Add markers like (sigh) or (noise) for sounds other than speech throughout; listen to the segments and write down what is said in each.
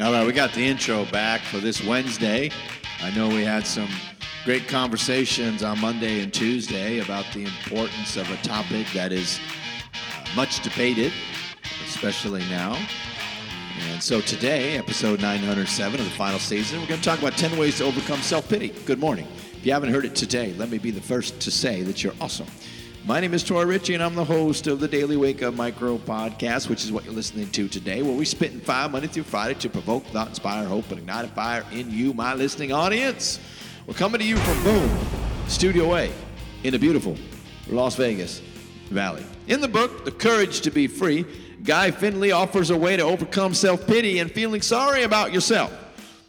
All right, we got the intro back for this Wednesday. I know we had some great conversations on Monday and Tuesday about the importance of a topic that is uh, much debated, especially now. And so today, episode 907 of the final season, we're going to talk about 10 ways to overcome self pity. Good morning. If you haven't heard it today, let me be the first to say that you're awesome. My name is Troy Ritchie, and I'm the host of the Daily Wake Up Micro Podcast, which is what you're listening to today, where we spit five Monday through Friday to provoke, thought, inspire, hope, and ignite a fire in you, my listening audience. We're coming to you from Boom, Studio A, in the beautiful Las Vegas Valley. In the book, The Courage to Be Free, Guy Finley offers a way to overcome self pity and feeling sorry about yourself.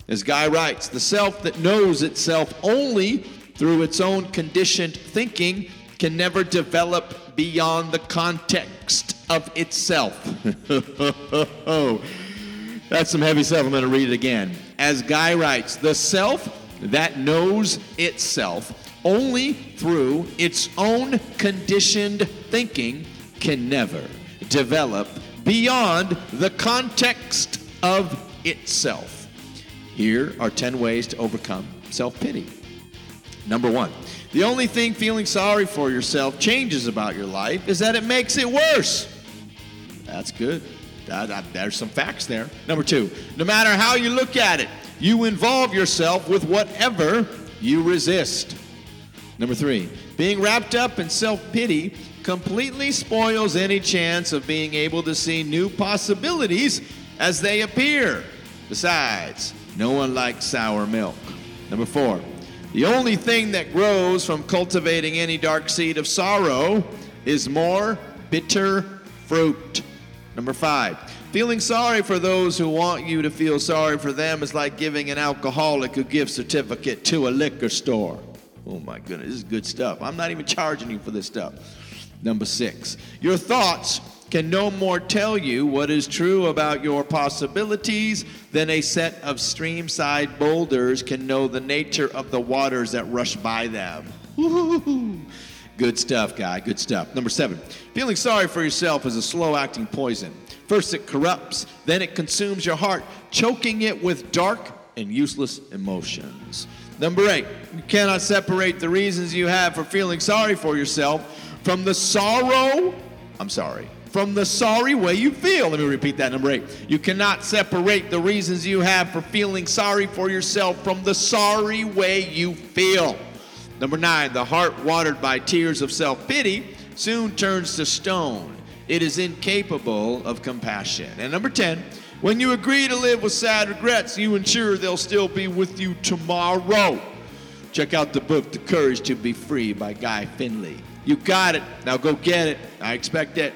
As Guy writes, the self that knows itself only through its own conditioned thinking can never develop beyond the context of itself. (laughs) That's some heavy stuff. I'm going to read it again. As Guy writes, the self that knows itself only through its own conditioned thinking can never develop beyond the context of itself. Here are 10 ways to overcome self pity. Number one, the only thing feeling sorry for yourself changes about your life is that it makes it worse. That's good. That, that, there's some facts there. Number two, no matter how you look at it, you involve yourself with whatever you resist. Number three, being wrapped up in self pity completely spoils any chance of being able to see new possibilities as they appear. Besides, no one likes sour milk. Number four, the only thing that grows from cultivating any dark seed of sorrow is more bitter fruit. Number five, feeling sorry for those who want you to feel sorry for them is like giving an alcoholic a gift certificate to a liquor store. Oh my goodness, this is good stuff. I'm not even charging you for this stuff. Number six, your thoughts can no more tell you what is true about your possibilities than a set of streamside boulders can know the nature of the waters that rush by them. Woo-hoo-hoo. Good stuff, guy. Good stuff. Number seven, feeling sorry for yourself is a slow acting poison. First, it corrupts, then, it consumes your heart, choking it with dark and useless emotions. Number eight, you cannot separate the reasons you have for feeling sorry for yourself from the sorrow. I'm sorry from the sorry way you feel. Let me repeat that. Number eight. You cannot separate the reasons you have for feeling sorry for yourself from the sorry way you feel. Number nine. The heart watered by tears of self pity soon turns to stone. It is incapable of compassion. And number 10. When you agree to live with sad regrets, you ensure they'll still be with you tomorrow. Check out the book, The Courage to Be Free by Guy Finley. You got it. Now go get it. I expect it.